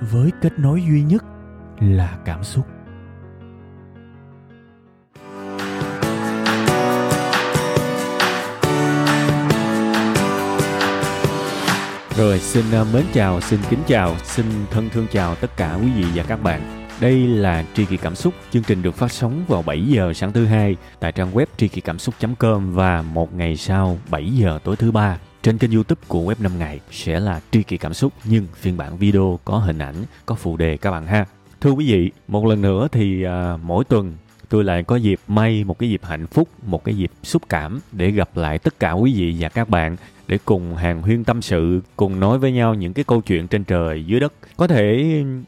với kết nối duy nhất là cảm xúc Rồi xin à, mến chào, xin kính chào, xin thân thương chào tất cả quý vị và các bạn. Đây là Tri Kỳ Cảm Xúc, chương trình được phát sóng vào 7 giờ sáng thứ hai tại trang web tri kỳ cảm xúc.com và một ngày sau 7 giờ tối thứ ba trên kênh youtube của web 5 ngày sẽ là Tri Kỳ Cảm Xúc nhưng phiên bản video có hình ảnh, có phụ đề các bạn ha. Thưa quý vị, một lần nữa thì à, mỗi tuần tôi lại có dịp may một cái dịp hạnh phúc, một cái dịp xúc cảm để gặp lại tất cả quý vị và các bạn để cùng hàng huyên tâm sự, cùng nói với nhau những cái câu chuyện trên trời dưới đất. Có thể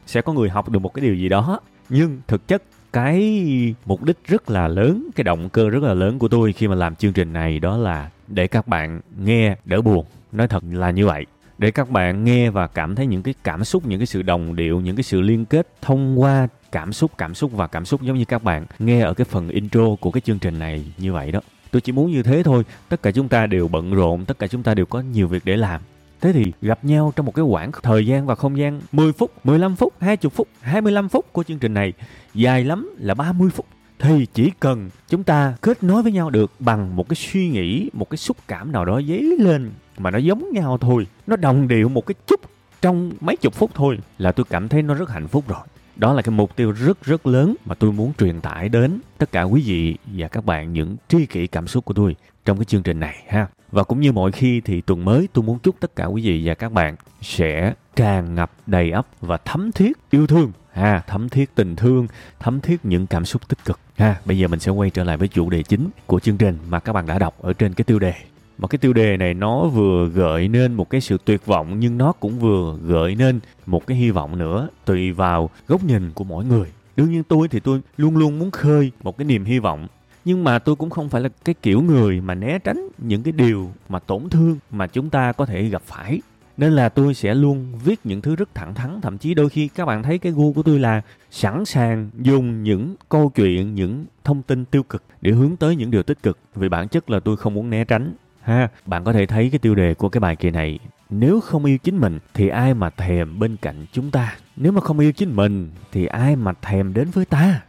sẽ có người học được một cái điều gì đó, nhưng thực chất cái mục đích rất là lớn, cái động cơ rất là lớn của tôi khi mà làm chương trình này đó là để các bạn nghe đỡ buồn. Nói thật là như vậy. Để các bạn nghe và cảm thấy những cái cảm xúc những cái sự đồng điệu những cái sự liên kết thông qua cảm xúc cảm xúc và cảm xúc giống như các bạn nghe ở cái phần intro của cái chương trình này như vậy đó. Tôi chỉ muốn như thế thôi. Tất cả chúng ta đều bận rộn tất cả chúng ta đều có nhiều việc để làm. Thế thì gặp nhau trong một cái khoảng thời gian và không gian 10 phút, 15 phút, 20 phút, 25 phút của chương trình này dài lắm là 30 phút thì chỉ cần chúng ta kết nối với nhau được bằng một cái suy nghĩ, một cái xúc cảm nào đó dấy lên mà nó giống nhau thôi, nó đồng điệu một cái chút trong mấy chục phút thôi là tôi cảm thấy nó rất hạnh phúc rồi. Đó là cái mục tiêu rất rất lớn mà tôi muốn truyền tải đến tất cả quý vị và các bạn những tri kỷ cảm xúc của tôi trong cái chương trình này ha. Và cũng như mọi khi thì tuần mới tôi muốn chúc tất cả quý vị và các bạn sẽ tràn ngập đầy ắp và thấm thiết yêu thương ha, thấm thiết tình thương, thấm thiết những cảm xúc tích cực. Ha. Bây giờ mình sẽ quay trở lại với chủ đề chính của chương trình mà các bạn đã đọc ở trên cái tiêu đề. Mà cái tiêu đề này nó vừa gợi nên một cái sự tuyệt vọng nhưng nó cũng vừa gợi nên một cái hy vọng nữa tùy vào góc nhìn của mỗi người. Đương nhiên tôi thì tôi luôn luôn muốn khơi một cái niềm hy vọng nhưng mà tôi cũng không phải là cái kiểu người mà né tránh những cái điều mà tổn thương mà chúng ta có thể gặp phải nên là tôi sẽ luôn viết những thứ rất thẳng thắn. Thậm chí đôi khi các bạn thấy cái gu của tôi là sẵn sàng dùng những câu chuyện, những thông tin tiêu cực để hướng tới những điều tích cực. Vì bản chất là tôi không muốn né tránh, ha. Bạn có thể thấy cái tiêu đề của cái bài kỳ này, nếu không yêu chính mình thì ai mà thèm bên cạnh chúng ta? Nếu mà không yêu chính mình thì ai mà thèm đến với ta?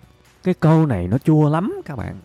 Cái câu này nó chua lắm các bạn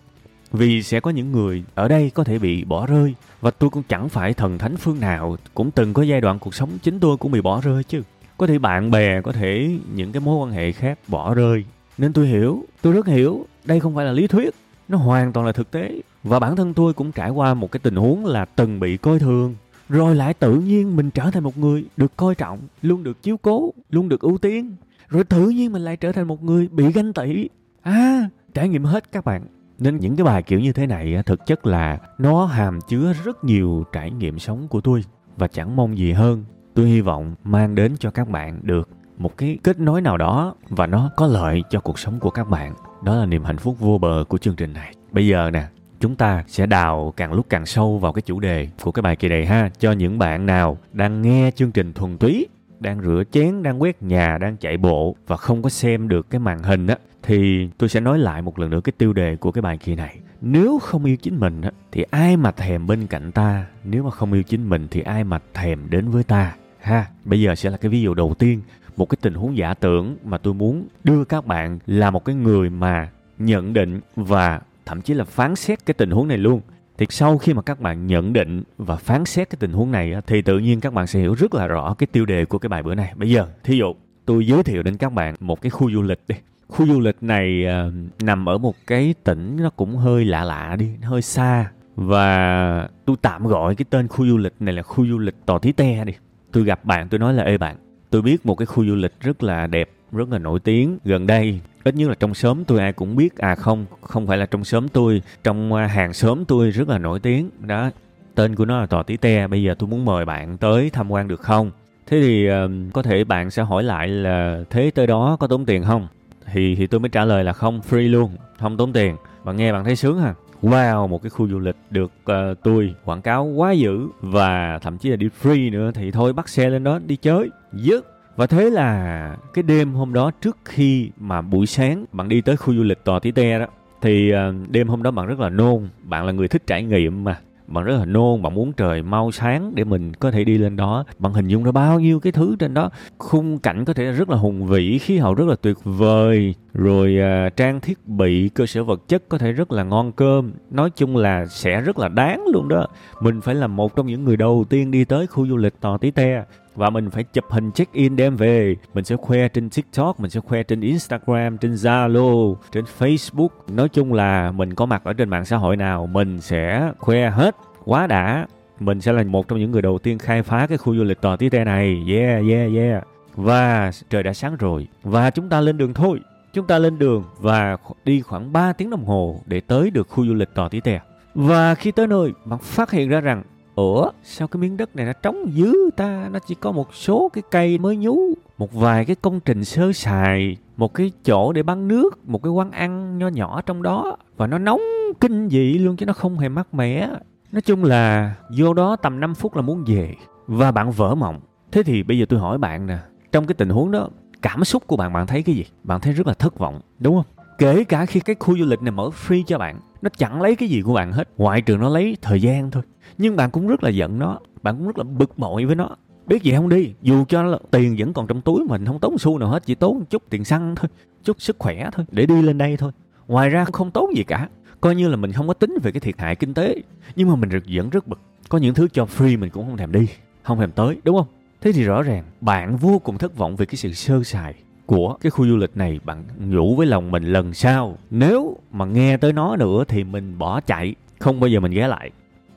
vì sẽ có những người ở đây có thể bị bỏ rơi, và tôi cũng chẳng phải thần thánh phương nào cũng từng có giai đoạn cuộc sống chính tôi cũng bị bỏ rơi chứ. Có thể bạn bè, có thể những cái mối quan hệ khác bỏ rơi. Nên tôi hiểu, tôi rất hiểu, đây không phải là lý thuyết, nó hoàn toàn là thực tế. Và bản thân tôi cũng trải qua một cái tình huống là từng bị coi thường. Rồi lại tự nhiên mình trở thành một người được coi trọng, luôn được chiếu cố, luôn được ưu tiên. Rồi tự nhiên mình lại trở thành một người bị ganh tị. À trải nghiệm hết các bạn nên những cái bài kiểu như thế này thực chất là nó hàm chứa rất nhiều trải nghiệm sống của tôi. Và chẳng mong gì hơn, tôi hy vọng mang đến cho các bạn được một cái kết nối nào đó và nó có lợi cho cuộc sống của các bạn. Đó là niềm hạnh phúc vô bờ của chương trình này. Bây giờ nè, chúng ta sẽ đào càng lúc càng sâu vào cái chủ đề của cái bài kỳ này ha. Cho những bạn nào đang nghe chương trình thuần túy đang rửa chén, đang quét nhà, đang chạy bộ và không có xem được cái màn hình á, thì tôi sẽ nói lại một lần nữa cái tiêu đề của cái bài kỳ này. Nếu không yêu chính mình á, thì ai mà thèm bên cạnh ta? Nếu mà không yêu chính mình thì ai mà thèm đến với ta? Ha, bây giờ sẽ là cái ví dụ đầu tiên. Một cái tình huống giả tưởng mà tôi muốn đưa các bạn là một cái người mà nhận định và thậm chí là phán xét cái tình huống này luôn thì sau khi mà các bạn nhận định và phán xét cái tình huống này thì tự nhiên các bạn sẽ hiểu rất là rõ cái tiêu đề của cái bài bữa này bây giờ thí dụ tôi giới thiệu đến các bạn một cái khu du lịch đi. Khu du lịch này uh, nằm ở một cái tỉnh nó cũng hơi lạ lạ đi hơi xa. Và tôi tạm gọi cái tên khu du lịch này là khu du lịch tò tí te đi. Tôi gặp bạn tôi nói là ê bạn tôi biết một cái khu du lịch rất là đẹp rất là nổi tiếng. Gần đây ít nhất là trong xóm tôi ai cũng biết à không không phải là trong xóm tôi trong à, hàng xóm tôi rất là nổi tiếng. Đó tên của nó là tòa tí te bây giờ tôi muốn mời bạn tới tham quan được không? Thế thì uh, có thể bạn sẽ hỏi lại là thế tới đó có tốn tiền không? Thì thì tôi mới trả lời là không free luôn không tốn tiền. Bạn nghe bạn thấy sướng ha? Wow một cái khu du lịch được uh, tôi quảng cáo quá dữ và thậm chí là đi free nữa thì thôi bắt xe lên đó đi chơi. Dứt và thế là cái đêm hôm đó trước khi mà buổi sáng bạn đi tới khu du lịch Tòa Tí Te đó thì ờ, đêm hôm đó bạn rất là nôn. Bạn là người thích trải nghiệm mà. Bạn rất là nôn bạn muốn trời mau sáng để mình có thể đi lên đó. Bạn hình dung ra bao nhiêu cái thứ trên đó. Khung cảnh có thể rất là hùng vĩ khí hậu rất là tuyệt vời. Rồi uh, trang thiết bị cơ sở vật chất có thể rất là ngon cơm. Nói chung là sẽ rất là đáng luôn đó. Mình phải là một trong những người đầu tiên đi tới khu du lịch tò tí te và mình phải chụp hình check in đem về. Mình sẽ khoe trên tiktok, mình sẽ khoe trên instagram, trên zalo, trên facebook. Nói chung là mình có mặt ở trên mạng xã hội nào, mình sẽ khoe hết. Quá đã. Mình sẽ là một trong những người đầu tiên khai phá cái khu du lịch tòa tí te này. Yeah yeah yeah. Và trời đã sáng rồi. Và chúng ta lên đường thôi. Chúng ta lên đường và đi khoảng 3 tiếng đồng hồ để tới được khu du lịch tòa tí te và khi tới nơi, bạn phát hiện ra rằng Ủa, sao cái miếng đất này nó trống dữ ta? Nó chỉ có một số cái cây mới nhú, Một vài cái công trình sơ sài, Một cái chỗ để bắn nước, Một cái quán ăn nho nhỏ trong đó. Và nó nóng kinh dị luôn chứ nó không hề mát mẻ. Nói chung là vô đó tầm 5 phút là muốn về. Và bạn vỡ mộng. Thế thì bây giờ tôi hỏi bạn nè, Trong cái tình huống đó, Cảm xúc của bạn bạn thấy cái gì? Bạn thấy rất là thất vọng, đúng không? Kể cả khi cái khu du lịch này mở free cho bạn, Nó chẳng lấy cái gì của bạn hết. Ngoại trừ nó lấy thời gian thôi. Nhưng bạn cũng rất là giận nó. Bạn cũng rất là bực bội với nó. Biết gì không đi, dù cho là tiền vẫn còn trong túi mình, không tốn xu nào hết, chỉ tốn chút tiền xăng thôi, chút sức khỏe thôi, để đi lên đây thôi. Ngoài ra không tốn gì cả. Coi như là mình không có tính về cái thiệt hại kinh tế, nhưng mà mình vẫn rất bực. Có những thứ cho free mình cũng không thèm đi, không thèm tới, đúng không? Thế thì rõ ràng, bạn vô cùng thất vọng về cái sự sơ sài của cái khu du lịch này bạn nhủ với lòng mình lần sau nếu mà nghe tới nó nữa thì mình bỏ chạy không bao giờ mình ghé lại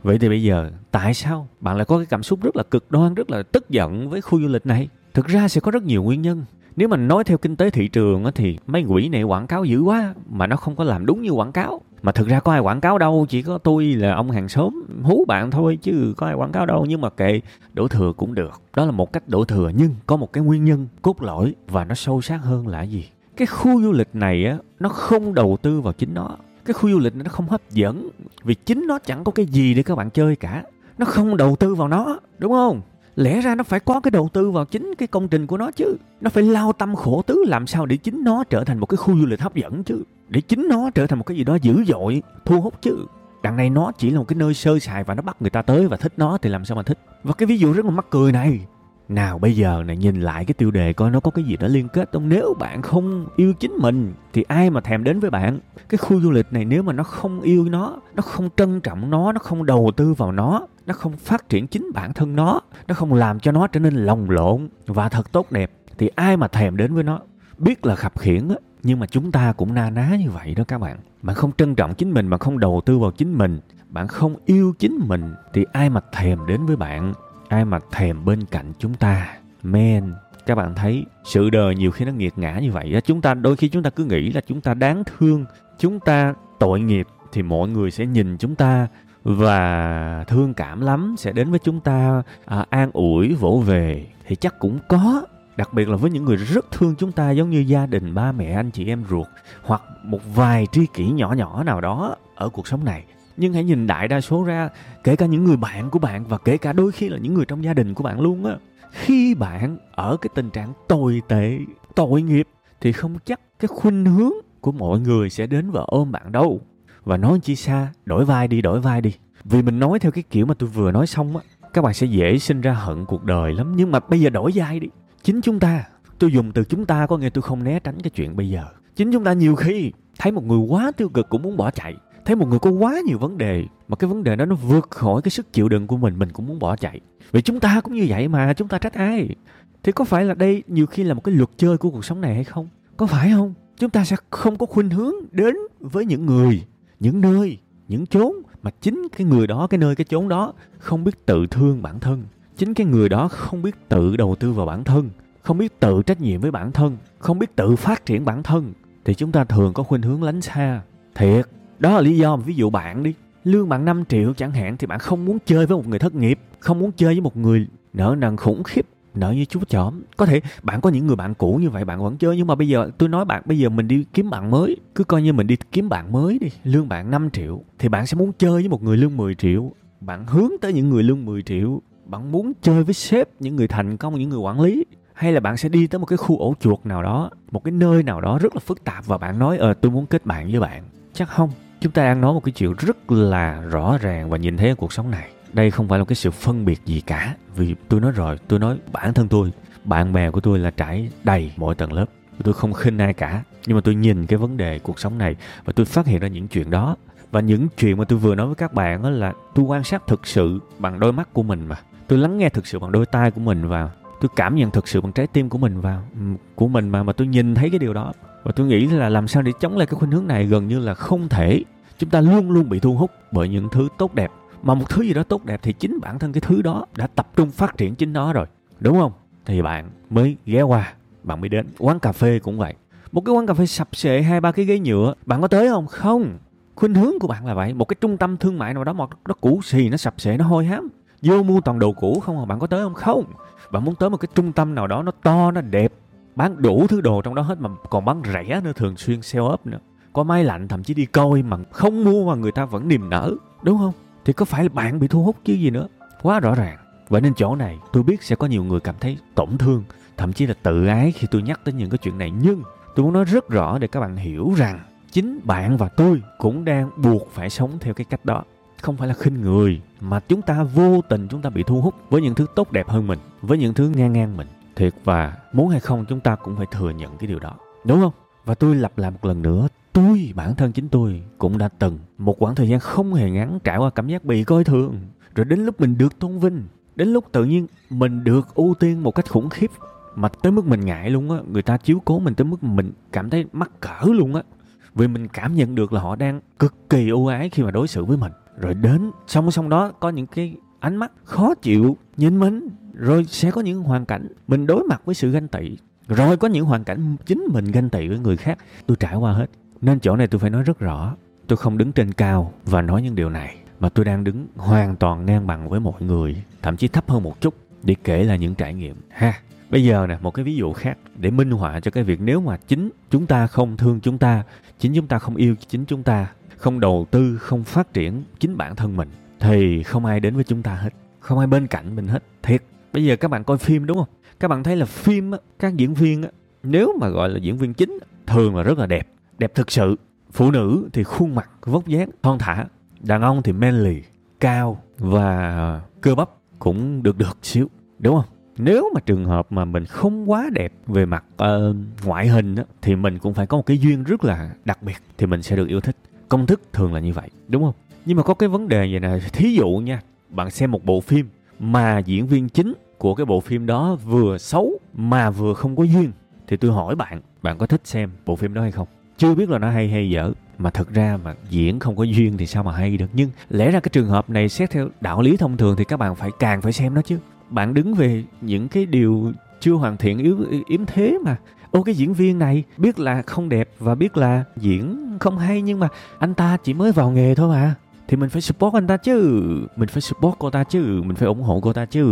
Vậy thì bây giờ tại sao bạn lại có cái cảm xúc rất là cực đoan, rất là tức giận với khu du lịch này? Thực ra sẽ có rất nhiều nguyên nhân. Nếu mà nói theo kinh tế thị trường thì mấy quỹ này quảng cáo dữ quá mà nó không có làm đúng như quảng cáo. Mà thực ra có ai quảng cáo đâu, chỉ có tôi là ông hàng xóm hú bạn thôi chứ có ai quảng cáo đâu. Nhưng mà kệ, đổ thừa cũng được. Đó là một cách đổ thừa nhưng có một cái nguyên nhân cốt lõi và nó sâu sắc hơn là gì? Cái khu du lịch này á, nó không đầu tư vào chính nó cái khu du lịch này nó không hấp dẫn vì chính nó chẳng có cái gì để các bạn chơi cả nó không đầu tư vào nó đúng không lẽ ra nó phải có cái đầu tư vào chính cái công trình của nó chứ. Nó phải lao tâm khổ tứ làm sao để chính nó trở thành một cái khu du lịch hấp dẫn chứ. Để chính nó trở thành một cái gì đó dữ dội, thu hút chứ. Đằng này nó chỉ là một cái nơi sơ sài và nó bắt người ta tới và thích nó thì làm sao mà thích. Và cái ví dụ rất là mắc cười này nào, bây giờ này, nhìn lại cái tiêu đề coi nó có cái gì đó liên kết không? Nếu bạn không yêu chính mình, thì ai mà thèm đến với bạn? Cái khu du lịch này, nếu mà nó không yêu nó nó không trân trọng nó nó không đầu tư vào nó nó không phát triển chính bản thân nó nó không làm cho nó trở nên lồng lộn và thật tốt đẹp, thì ai mà thèm đến với nó? Biết là khập khiển á, nhưng mà chúng ta cũng na ná như vậy đó các bạn. Bạn không trân trọng chính mình mà không đầu tư vào chính mình, bạn không yêu chính mình, thì ai mà thèm đến với bạn? Ai mà thèm bên cạnh chúng ta. Men các bạn thấy sự đời nhiều khi nó nghiệt ngã như vậy chúng ta đôi khi chúng ta cứ nghĩ là chúng ta đáng thương chúng ta tội nghiệp thì mọi người sẽ nhìn chúng ta và thương cảm lắm sẽ đến với chúng ta à, an ủi vỗ về. Thì chắc cũng có đặc biệt là với những người rất thương chúng ta giống như gia đình ba mẹ anh chị em ruột hoặc một vài tri kỷ nhỏ nhỏ nào đó ở cuộc sống này nhưng hãy nhìn đại đa số ra, kể cả những người bạn của bạn và kể cả đôi khi là những người trong gia đình của bạn luôn á. Khi bạn ở cái tình trạng tồi tệ, tội nghiệp thì không chắc cái khuynh hướng của mọi người sẽ đến và ôm bạn đâu. Và nói chi xa, đổi vai đi, đổi vai đi. Vì mình nói theo cái kiểu mà tôi vừa nói xong á, các bạn sẽ dễ sinh ra hận cuộc đời lắm. Nhưng mà bây giờ đổi vai đi. Chính chúng ta, tôi dùng từ chúng ta có nghĩa tôi không né tránh cái chuyện bây giờ. Chính chúng ta nhiều khi thấy một người quá tiêu cực cũng muốn bỏ chạy thấy một người có quá nhiều vấn đề, mà cái vấn đề đó nó vượt khỏi cái sức chịu đựng của mình mình cũng muốn bỏ chạy. Vì chúng ta cũng như vậy mà, chúng ta trách ai? Thì có phải là đây nhiều khi là một cái luật chơi của cuộc sống này hay không? Có phải không? Chúng ta sẽ không có khuynh hướng đến với những người, những nơi, những chốn mà chính cái người đó, cái nơi, cái chốn đó không biết tự thương bản thân. Chính cái người đó không biết tự đầu tư vào bản thân, không biết tự trách nhiệm với bản thân, không biết tự phát triển bản thân. Thì chúng ta thường có khuynh hướng lánh xa. Thiệt đó là lý do mà ví dụ bạn đi, lương bạn 5 triệu chẳng hạn thì bạn không muốn chơi với một người thất nghiệp, không muốn chơi với một người nợ nần khủng khiếp nợ như chú chỏm. Có thể bạn có những người bạn cũ như vậy bạn vẫn chơi, nhưng mà bây giờ tôi nói bạn, bây giờ mình đi kiếm bạn mới, cứ coi như mình đi kiếm bạn mới đi, lương bạn 5 triệu, thì bạn sẽ muốn chơi với một người lương 10 triệu. Bạn hướng tới những người lương 10 triệu, bạn muốn chơi với sếp, những người thành công, những người quản lý, hay là bạn sẽ đi tới một cái khu ổ chuột nào đó, một cái nơi nào đó rất là phức tạp và bạn nói ờ tôi muốn kết bạn với bạn. Chắc không chúng ta đang nói một cái chuyện rất là rõ ràng và nhìn thấy ở cuộc sống này. Đây không phải là cái sự phân biệt gì cả, vì tôi nói rồi, tôi nói bản thân tôi. Bạn bè của tôi là trải đầy mọi tầng lớp. Tôi không khinh ai cả, nhưng mà tôi nhìn cái vấn đề cuộc sống này và tôi phát hiện ra những chuyện đó. Và những chuyện mà tôi vừa nói với các bạn đó là tôi quan sát thực sự bằng đôi mắt của mình mà. Tôi lắng nghe thực sự bằng đôi tai của mình vào. Tôi cảm nhận thực sự bằng trái tim của mình vào ừ, của mình mà mà tôi nhìn thấy cái điều đó và tôi nghĩ là làm sao để chống lại cái khuynh hướng này gần như là không thể. Chúng ta luôn luôn bị thu hút bởi những thứ tốt đẹp. Mà một thứ gì đó tốt đẹp thì chính bản thân cái thứ đó đã tập trung phát triển chính nó rồi. Đúng không? Thì bạn mới ghé qua, bạn mới đến. Quán cà phê cũng vậy. Một cái quán cà phê sập sệ hai ba cái ghế nhựa, bạn có tới không? Không. Khuynh hướng của bạn là vậy. Một cái trung tâm thương mại nào đó mà nó cũ xì, nó sập sệ, nó hôi hám. Vô mua toàn đồ cũ không à bạn có tới không? Không. Bạn muốn tới một cái trung tâm nào đó nó to, nó đẹp bán đủ thứ đồ trong đó hết mà còn bán rẻ nữa, thường xuyên sale up nữa. Có máy lạnh, thậm chí đi coi mà không mua mà người ta vẫn niềm nở, đúng không? Thì có phải là bạn bị thu hút chứ gì nữa? Quá rõ ràng. Vậy nên chỗ này, tôi biết sẽ có nhiều người cảm thấy tổn thương, thậm chí là tự ái khi tôi nhắc đến những cái chuyện này. Nhưng tôi muốn nói rất rõ để các bạn hiểu rằng chính bạn và tôi cũng đang buộc phải sống theo cái cách đó. Không phải là khinh người mà chúng ta vô tình chúng ta bị thu hút với những thứ tốt đẹp hơn mình, với những thứ ngang ngang mình thiệt và muốn hay không chúng ta cũng phải thừa nhận cái điều đó. Đúng không? Và tôi lặp lại một lần nữa, tôi, bản thân chính tôi cũng đã từng một khoảng thời gian không hề ngắn trải qua cảm giác bị coi thường. Rồi đến lúc mình được tôn vinh, đến lúc tự nhiên mình được ưu tiên một cách khủng khiếp, mà tới mức mình ngại luôn á, người ta chiếu cố mình tới mức mình cảm thấy mắc cỡ luôn á. Vì mình cảm nhận được là họ đang cực kỳ ưu ái khi mà đối xử với mình. Rồi đến song song đó có những cái ánh mắt khó chịu nhìn mình rồi sẽ có những hoàn cảnh mình đối mặt với sự ganh tị. Rồi có những hoàn cảnh chính mình ganh tị với người khác. Tôi trải qua hết. Nên chỗ này tôi phải nói rất rõ. Tôi không đứng trên cao và nói những điều này. Mà tôi đang đứng hoàn toàn ngang bằng với mọi người. Thậm chí thấp hơn một chút để kể là những trải nghiệm. Ha, bây giờ nè, một cái ví dụ khác để minh họa cho cái việc nếu mà chính chúng ta không thương chúng ta, chính chúng ta không yêu chính chúng ta, không đầu tư, không phát triển chính bản thân mình, thì không ai đến với chúng ta hết. Không ai bên cạnh mình hết. Thiệt bây giờ các bạn coi phim đúng không? Các bạn thấy là phim các diễn viên nếu mà gọi là diễn viên chính thường là rất là đẹp. Đẹp thực sự. Phụ nữ thì khuôn mặt vóc dáng thon thả. Đàn ông thì manly cao và à, cơ bắp cũng được được xíu đúng không? Nếu mà trường hợp mà mình không quá đẹp về mặt uh, ngoại hình á, thì mình cũng phải có một cái duyên rất là đặc biệt thì mình sẽ được yêu thích. Công thức thường là như vậy đúng không? Nhưng mà có cái vấn đề vậy nè thí dụ nha bạn xem một bộ phim mà diễn viên chính của cái bộ phim đó vừa xấu mà vừa không có duyên. Thì tôi hỏi bạn bạn có thích xem bộ phim đó hay không? Chưa biết là nó hay hay dở, mà thật ra mà diễn không có duyên thì sao mà hay được? Nhưng lẽ ra cái trường hợp này xét theo đạo lý thông thường thì các bạn phải càng phải xem nó chứ. Bạn đứng về những cái điều chưa hoàn thiện, yếu, yếm thế mà. Ô, cái diễn viên này biết là không đẹp và biết là diễn không hay, nhưng mà anh ta chỉ mới vào nghề thôi mà thì mình phải support anh ta chứ. Mình phải support cô ta chứ. Mình phải ủng hộ cô ta chứ.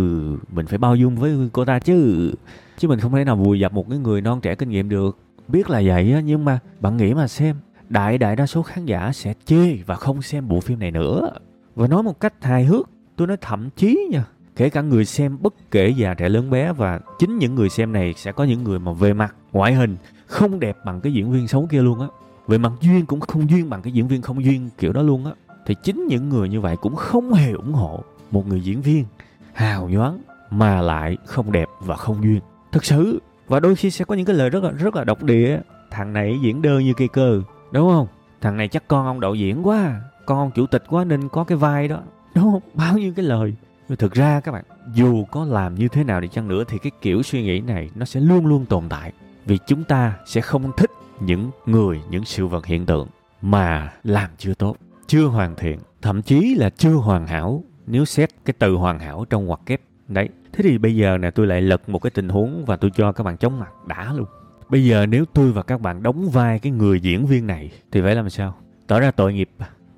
Mình phải bao dung với cô ta chứ. Chứ mình không thể nào vùi dập một cái người non trẻ kinh nghiệm được. Biết là vậy á, nhưng mà bạn nghĩ mà xem, đại đại đa số khán giả sẽ chê và không xem bộ phim này nữa. Và nói một cách hài hước, tôi nói thậm chí nha, kể cả người xem bất kể già trẻ lớn bé và chính những người xem này sẽ có những người mà về mặt ngoại hình không đẹp bằng cái diễn viên xấu kia luôn á. Về mặt duyên cũng không duyên bằng cái diễn viên không duyên kiểu đó luôn á thì chính những người như vậy cũng không hề ủng hộ một người diễn viên hào nhoáng mà lại không đẹp và không duyên. Thực sự, và đôi khi sẽ có những cái lời rất là rất là độc địa. Thằng này diễn đơn như cây cơ, đúng không? Thằng này chắc con ông đạo diễn quá, con ông chủ tịch quá nên có cái vai đó, đúng không? Bao nhiêu cái lời. Nhưng thực ra các bạn, dù có làm như thế nào đi chăng nữa thì cái kiểu suy nghĩ này nó sẽ luôn luôn tồn tại. Vì chúng ta sẽ không thích những người, những sự vật hiện tượng mà làm chưa tốt chưa hoàn thiện, thậm chí là chưa hoàn hảo, nếu xét cái từ hoàn hảo trong ngoặc kép. Đấy, thế thì bây giờ nè, tôi lại lật một cái tình huống và tôi cho các bạn chống mặt, đã luôn. Bây giờ nếu tôi và các bạn đóng vai cái người diễn viên này, thì phải làm sao? Tỏ ra tội nghiệp,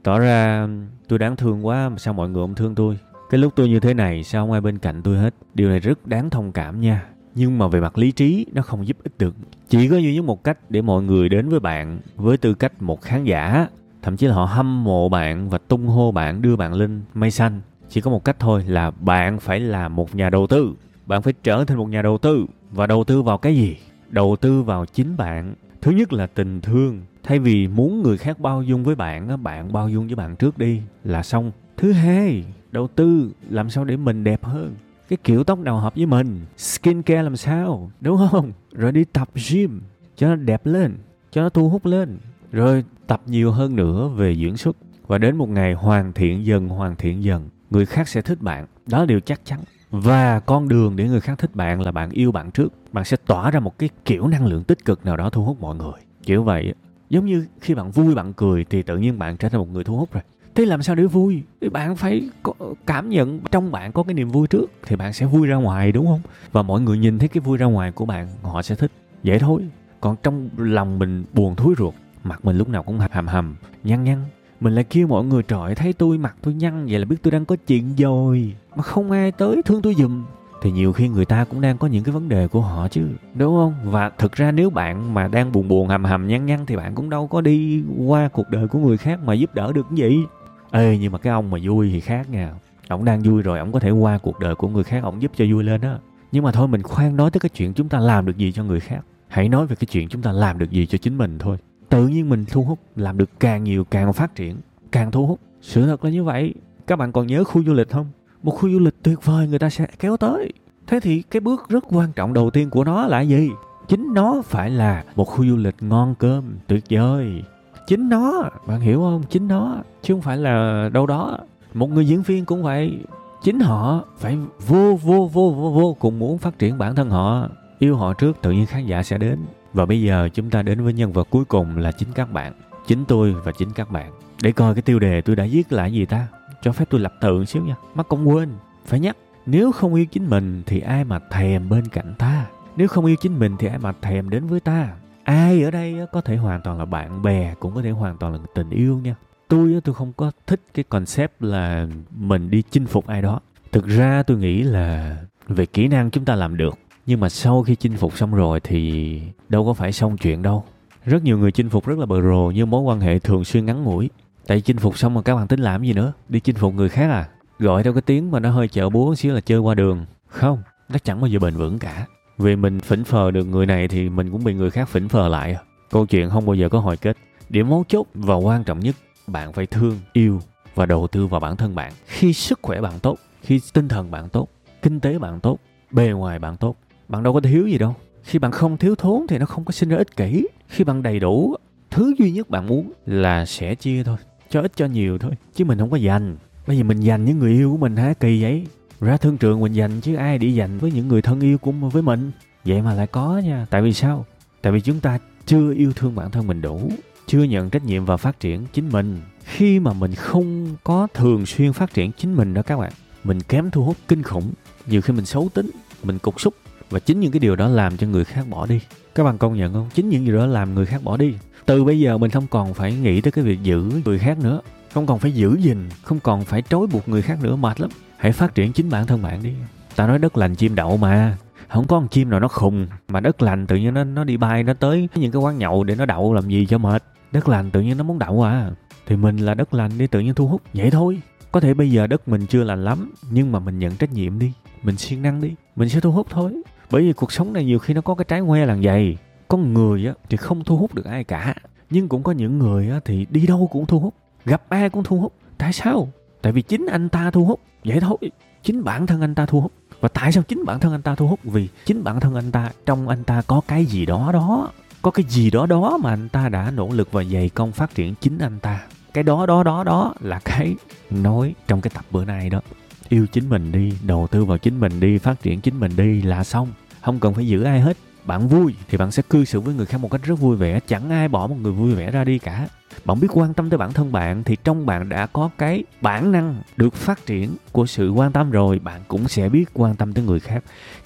tỏ ra, tôi đáng thương quá, mà sao mọi người không thương tôi? Cái lúc tôi như thế này, sao không ai bên cạnh tôi hết? Điều này rất đáng thông cảm nha. Nhưng mà về mặt lý trí, nó không giúp ích được. Chỉ có duy nhất một cách để mọi người đến với bạn, với tư cách một khán giả thậm chí là họ hâm mộ bạn và tung hô bạn, đưa bạn lên mây xanh. Chỉ có một cách thôi là bạn phải là một nhà đầu tư. Bạn phải trở thành một nhà đầu tư. Và đầu tư vào cái gì? Đầu tư vào chính bạn. Thứ nhất là tình thương. Thay vì muốn người khác bao dung với bạn bạn bao dung với bạn trước đi là xong. Thứ hai, đầu tư, làm sao để mình đẹp hơn? Cái kiểu tóc nào hợp với mình? Skin care làm sao? Đúng không? Rồi đi tập gym, cho nó đẹp lên, cho nó thu hút lên rồi tập nhiều hơn nữa về diễn xuất và đến một ngày hoàn thiện dần, hoàn thiện dần, người khác sẽ thích bạn. Đó là điều chắc chắn. Và con đường để người khác thích bạn là bạn yêu bạn trước. Bạn sẽ tỏa ra một cái kiểu năng lượng tích cực nào đó thu hút mọi người. Kiểu vậy giống như khi bạn vui, bạn cười thì tự nhiên bạn trở thành một người thu hút rồi. Thế làm sao để vui? Thì bạn phải có cảm nhận trong bạn có cái niềm vui trước thì bạn sẽ vui ra ngoài, đúng không? Và mọi người nhìn thấy cái vui ra ngoài của bạn, họ sẽ thích. Vậy thôi. Còn trong lòng mình buồn thúi ruột mặt mình lúc nào cũng hầm hầm nhăn nhăn. Mình lại kêu mọi người trời thấy tôi mặt tôi nhăn vậy là biết tôi đang có chuyện rồi. Mà không ai tới thương tôi giùm. Thì nhiều khi người ta cũng đang có những cái vấn đề của họ chứ, đúng không? Và thực ra nếu bạn mà đang buồn buồn, hầm hầm, nhăn nhăn thì bạn cũng đâu có đi qua cuộc đời của người khác mà giúp đỡ được cái gì. Ê, nhưng mà cái ông mà vui thì khác nha. Ông đang vui rồi, ông có thể qua cuộc đời của người khác, ông giúp cho vui lên á. Nhưng mà thôi, mình khoan nói tới cái chuyện chúng ta làm được gì cho người khác. Hãy nói về cái chuyện chúng ta làm được gì cho chính mình thôi tự nhiên mình thu hút, làm được càng nhiều càng phát triển, càng thu hút. Sự thật là như vậy. Các bạn còn nhớ khu du lịch không? Một khu du lịch tuyệt vời người ta sẽ kéo tới. Thế thì cái bước rất quan trọng đầu tiên của nó là gì? Chính nó phải là một khu du lịch ngon cơm, tuyệt vời. Chính nó, bạn hiểu không? Chính nó, chứ không phải là đâu đó. Một người diễn viên cũng vậy. Chính họ phải vô vô vô vô vô cùng muốn phát triển bản thân họ, yêu họ trước, tự nhiên khán giả sẽ đến và bây giờ chúng ta đến với nhân vật cuối cùng là chính các bạn. Chính tôi và chính các bạn. Để coi cái tiêu đề tôi đã viết là gì ta? Cho phép tôi lập tượng xíu nha. Mắc công quên. Phải nhắc, nếu không yêu chính mình thì ai mà thèm bên cạnh ta? Nếu không yêu chính mình thì ai mà thèm đến với ta? Ai ở đây có thể hoàn toàn là bạn bè, cũng có thể hoàn toàn là tình yêu nha. Tôi tôi không có thích cái concept là mình đi chinh phục ai đó. Thực ra tôi nghĩ là về kỹ năng chúng ta làm được nhưng mà sau khi chinh phục xong rồi thì đâu có phải xong chuyện đâu. Rất nhiều người chinh phục rất là bờ rồ nhưng mối quan hệ thường xuyên ngắn ngủi. Tại chinh phục xong mà các bạn tính làm gì nữa? Đi chinh phục người khác à? Gọi theo cái tiếng mà nó hơi chợ búa xíu là chơi qua đường. Không, nó chẳng bao giờ bền vững cả. Vì mình phỉnh phờ được người này thì mình cũng bị người khác phỉnh phờ lại à. câu chuyện không bao giờ có hồi kết. Điểm mấu chốt và quan trọng nhất, bạn phải thương, yêu và đầu tư vào bản thân bạn. Khi sức khỏe bạn tốt, khi tinh thần bạn tốt, kinh tế bạn tốt, bề ngoài bạn tốt bạn đâu có thiếu gì đâu. Khi bạn không thiếu thốn thì nó không có sinh ra ích kỷ. Khi bạn đầy đủ, thứ duy nhất bạn muốn là sẽ chia thôi, cho ít cho nhiều thôi, chứ mình không có dành. Bây giờ mình dành những người yêu của mình hả? Kỳ vậy. Ra thương trường mình dành chứ ai đi dành với những người thân yêu của với mình. Vậy mà lại có nha. Tại vì sao? Tại vì chúng ta chưa yêu thương bản thân mình đủ, chưa nhận trách nhiệm và phát triển chính mình. Khi mà mình không có thường xuyên phát triển chính mình đó các bạn, mình kém thu hút kinh khủng. Nhiều khi mình xấu tính, mình cục xúc và chính những cái điều đó làm cho người khác bỏ đi. Các bạn công nhận không? Chính những điều đó làm người khác bỏ đi. Từ bây giờ mình không còn phải nghĩ tới cái việc giữ người khác nữa. Không còn phải giữ gìn, không còn phải trói buộc người khác nữa, mệt lắm. Hãy phát triển chính bản thân bạn đi. Ta nói đất lành chim đậu mà. Không có con chim nào nó khùng, mà đất lành tự nhiên nó nó đi bay, nó tới những cái quán nhậu để nó đậu làm gì cho mệt. Đất lành tự nhiên nó muốn đậu à. Thì mình là đất lành đi tự nhiên thu hút, vậy thôi. Có thể bây giờ đất mình chưa lành lắm, nhưng mà mình nhận trách nhiệm đi. Mình siêng năng đi, mình sẽ thu hút thôi bởi vì cuộc sống này nhiều khi nó có cái trái ngoe làng dày con người á, thì không thu hút được ai cả. Nhưng cũng có những người á, thì đi đâu cũng thu hút. Gặp ai cũng thu hút. Tại sao? Tại vì chính anh ta thu hút. Vậy thôi. Chính bản thân anh ta thu hút. Và tại sao chính bản thân anh ta thu hút? Vì chính bản thân anh ta, trong anh ta có cái gì đó đó. Có cái gì đó đó mà anh ta đã nỗ lực và dày công phát triển chính anh ta. Cái đó đó đó đó là cái nói trong cái tập bữa nay đó. Yêu chính mình đi, đầu tư vào chính mình đi, phát triển chính mình đi là xong không cần phải giữ ai hết. Bạn vui thì bạn sẽ cư xử với người khác một cách rất vui vẻ. Chẳng ai bỏ một người vui vẻ ra đi cả. Bạn biết quan tâm tới bản thân bạn thì trong bạn đã có cái bản năng được phát triển của sự quan tâm rồi, bạn cũng sẽ biết quan tâm tới người khác.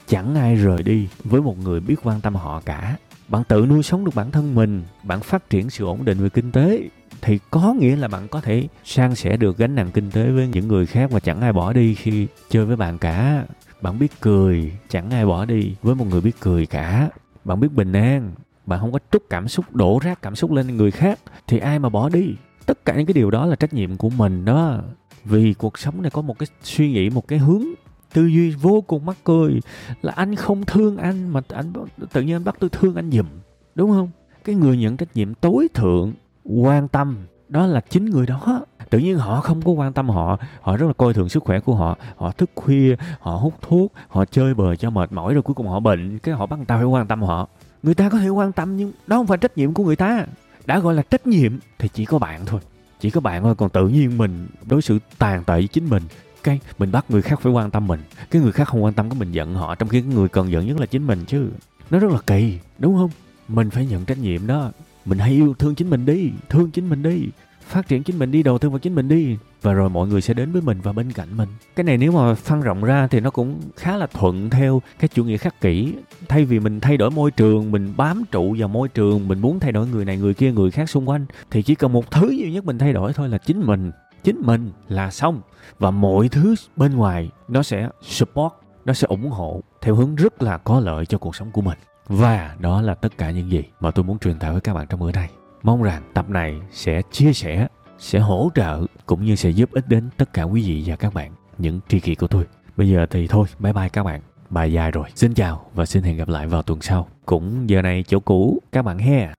Chẳng ai rời đi với một người biết quan tâm họ cả. Bạn tự nuôi sống được bản thân mình, bạn phát triển sự ổn định về kinh tế thì có nghĩa là bạn có thể san sẻ được gánh nặng kinh tế với những người khác và chẳng ai bỏ đi khi chơi với bạn cả bạn biết cười, chẳng ai bỏ đi với một người biết cười cả. Bạn biết bình an, bạn không có trút cảm xúc, đổ rác cảm xúc lên người khác, thì ai mà bỏ đi? Tất cả những cái điều đó là trách nhiệm của mình đó. Vì cuộc sống này có một cái suy nghĩ, một cái hướng tư duy vô cùng mắc cười, là anh không thương anh mà anh tự nhiên anh bắt tôi thương anh giùm, đúng không? Cái người nhận trách nhiệm tối thượng, quan tâm đó là chính người đó. Tự nhiên họ không có quan tâm họ. Họ rất là coi thường sức khỏe của họ. Họ thức khuya, họ hút thuốc, họ chơi bời cho mệt mỏi rồi cuối cùng họ bệnh. Cái họ bắt người ta phải quan tâm họ. Người ta có thể quan tâm nhưng đó không phải trách nhiệm của người ta. Đã gọi là trách nhiệm thì chỉ có bạn thôi. Chỉ có bạn thôi. Còn tự nhiên mình đối xử tàn tệ với chính mình, cái mình bắt người khác phải quan tâm mình. Cái người khác không quan tâm cái mình giận họ, trong khi cái người cần giận nhất là chính mình chứ. Nó rất là kỳ, đúng không? Mình phải nhận trách nhiệm đó mình hãy yêu thương chính mình đi, thương chính mình đi, phát triển chính mình đi, đầu tư vào chính mình đi, và rồi mọi người sẽ đến với mình và bên cạnh mình. Cái này nếu mà phân rộng ra thì nó cũng khá là thuận theo cái chủ nghĩa khắc kỷ. Thay vì mình thay đổi môi trường, mình bám trụ vào môi trường, mình muốn thay đổi người này, người kia, người khác xung quanh, thì chỉ cần một thứ duy nhất mình thay đổi thôi là chính mình. Chính mình là xong. Và mọi thứ bên ngoài nó sẽ support, nó sẽ ủng hộ theo hướng rất là có lợi cho cuộc sống của mình và đó là tất cả những gì mà tôi muốn truyền tải với các bạn trong bữa nay. Mong rằng tập này sẽ chia sẻ, sẽ hỗ trợ cũng như sẽ giúp ích đến tất cả quý vị và các bạn những tri kỷ của tôi. Bây giờ thì thôi, bye bye các bạn. Bài dài rồi. Xin chào và xin hẹn gặp lại vào tuần sau. Cũng giờ này chỗ cũ, các bạn he